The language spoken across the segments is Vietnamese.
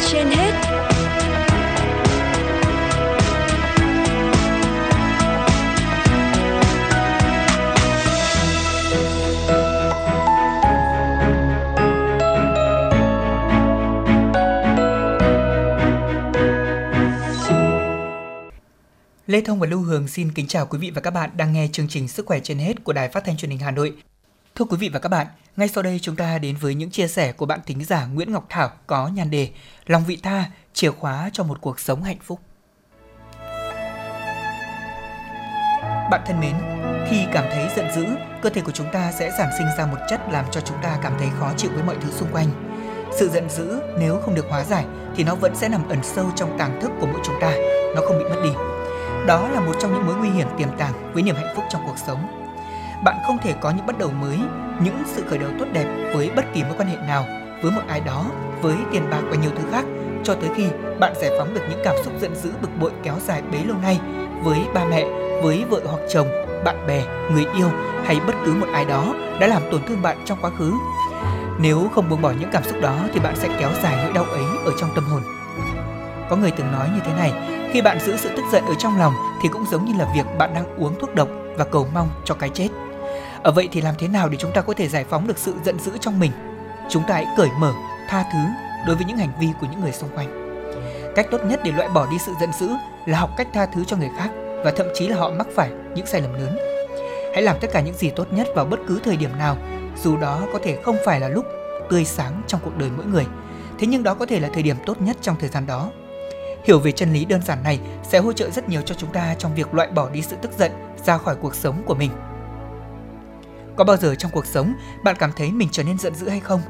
trên hết Lê Thông và Lưu Hương xin kính chào quý vị và các bạn đang nghe chương trình Sức khỏe trên hết của Đài Phát thanh Truyền hình Hà Nội. Thưa quý vị và các bạn, ngay sau đây chúng ta đến với những chia sẻ của bạn thính giả Nguyễn Ngọc Thảo có nhan đề Lòng vị tha, chìa khóa cho một cuộc sống hạnh phúc. Bạn thân mến, khi cảm thấy giận dữ, cơ thể của chúng ta sẽ sản sinh ra một chất làm cho chúng ta cảm thấy khó chịu với mọi thứ xung quanh. Sự giận dữ nếu không được hóa giải thì nó vẫn sẽ nằm ẩn sâu trong tàng thức của mỗi chúng ta, nó không bị mất đi. Đó là một trong những mối nguy hiểm tiềm tàng với niềm hạnh phúc trong cuộc sống. Bạn không thể có những bắt đầu mới, những sự khởi đầu tốt đẹp với bất kỳ mối quan hệ nào, với một ai đó, với tiền bạc và nhiều thứ khác, cho tới khi bạn giải phóng được những cảm xúc giận dữ bực bội kéo dài bấy lâu nay với ba mẹ, với vợ hoặc chồng, bạn bè, người yêu hay bất cứ một ai đó đã làm tổn thương bạn trong quá khứ. Nếu không buông bỏ những cảm xúc đó thì bạn sẽ kéo dài nỗi đau ấy ở trong tâm hồn. Có người từng nói như thế này, khi bạn giữ sự tức giận ở trong lòng thì cũng giống như là việc bạn đang uống thuốc độc và cầu mong cho cái chết. Ở vậy thì làm thế nào để chúng ta có thể giải phóng được sự giận dữ trong mình? Chúng ta hãy cởi mở, tha thứ đối với những hành vi của những người xung quanh. Cách tốt nhất để loại bỏ đi sự giận dữ là học cách tha thứ cho người khác và thậm chí là họ mắc phải những sai lầm lớn. Hãy làm tất cả những gì tốt nhất vào bất cứ thời điểm nào, dù đó có thể không phải là lúc tươi sáng trong cuộc đời mỗi người. Thế nhưng đó có thể là thời điểm tốt nhất trong thời gian đó Hiểu về chân lý đơn giản này sẽ hỗ trợ rất nhiều cho chúng ta trong việc loại bỏ đi sự tức giận ra khỏi cuộc sống của mình. Có bao giờ trong cuộc sống bạn cảm thấy mình trở nên giận dữ hay không?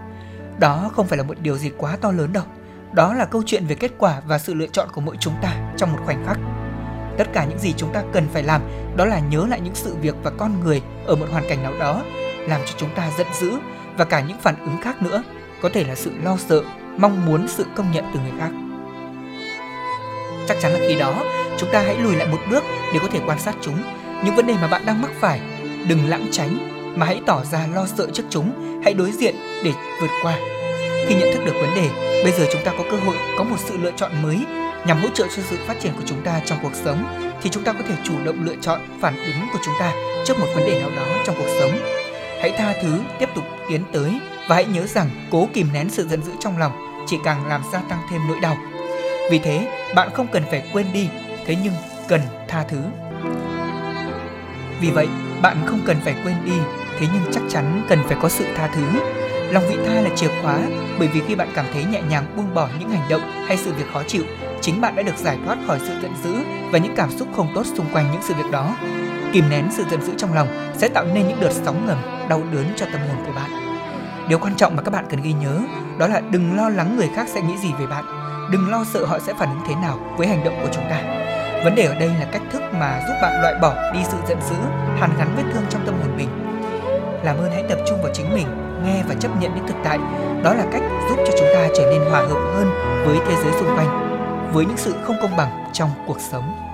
Đó không phải là một điều gì quá to lớn đâu. Đó là câu chuyện về kết quả và sự lựa chọn của mỗi chúng ta trong một khoảnh khắc. Tất cả những gì chúng ta cần phải làm đó là nhớ lại những sự việc và con người ở một hoàn cảnh nào đó làm cho chúng ta giận dữ và cả những phản ứng khác nữa, có thể là sự lo sợ, mong muốn sự công nhận từ người khác chắc chắn là khi đó chúng ta hãy lùi lại một bước để có thể quan sát chúng những vấn đề mà bạn đang mắc phải đừng lãng tránh mà hãy tỏ ra lo sợ trước chúng hãy đối diện để vượt qua. Khi nhận thức được vấn đề bây giờ chúng ta có cơ hội có một sự lựa chọn mới nhằm hỗ trợ cho sự phát triển của chúng ta trong cuộc sống thì chúng ta có thể chủ động lựa chọn phản ứng của chúng ta trước một vấn đề nào đó trong cuộc sống. Hãy tha thứ tiếp tục tiến tới và hãy nhớ rằng cố kìm nén sự giận dữ trong lòng chỉ càng làm gia tăng thêm nỗi đau. Vì thế, bạn không cần phải quên đi, thế nhưng cần tha thứ. Vì vậy, bạn không cần phải quên đi, thế nhưng chắc chắn cần phải có sự tha thứ. Lòng vị tha là chìa khóa, bởi vì khi bạn cảm thấy nhẹ nhàng buông bỏ những hành động hay sự việc khó chịu, chính bạn đã được giải thoát khỏi sự giận dữ và những cảm xúc không tốt xung quanh những sự việc đó. Kìm nén sự giận dữ trong lòng sẽ tạo nên những đợt sóng ngầm đau đớn cho tâm hồn của bạn. Điều quan trọng mà các bạn cần ghi nhớ đó là đừng lo lắng người khác sẽ nghĩ gì về bạn đừng lo sợ họ sẽ phản ứng thế nào với hành động của chúng ta vấn đề ở đây là cách thức mà giúp bạn loại bỏ đi sự giận dữ hàn gắn vết thương trong tâm hồn mình làm ơn hãy tập trung vào chính mình, nghe và chấp nhận những thực tại. Đó là cách giúp cho chúng ta trở nên hòa hợp hơn với thế giới xung quanh, với những sự không công bằng trong cuộc sống.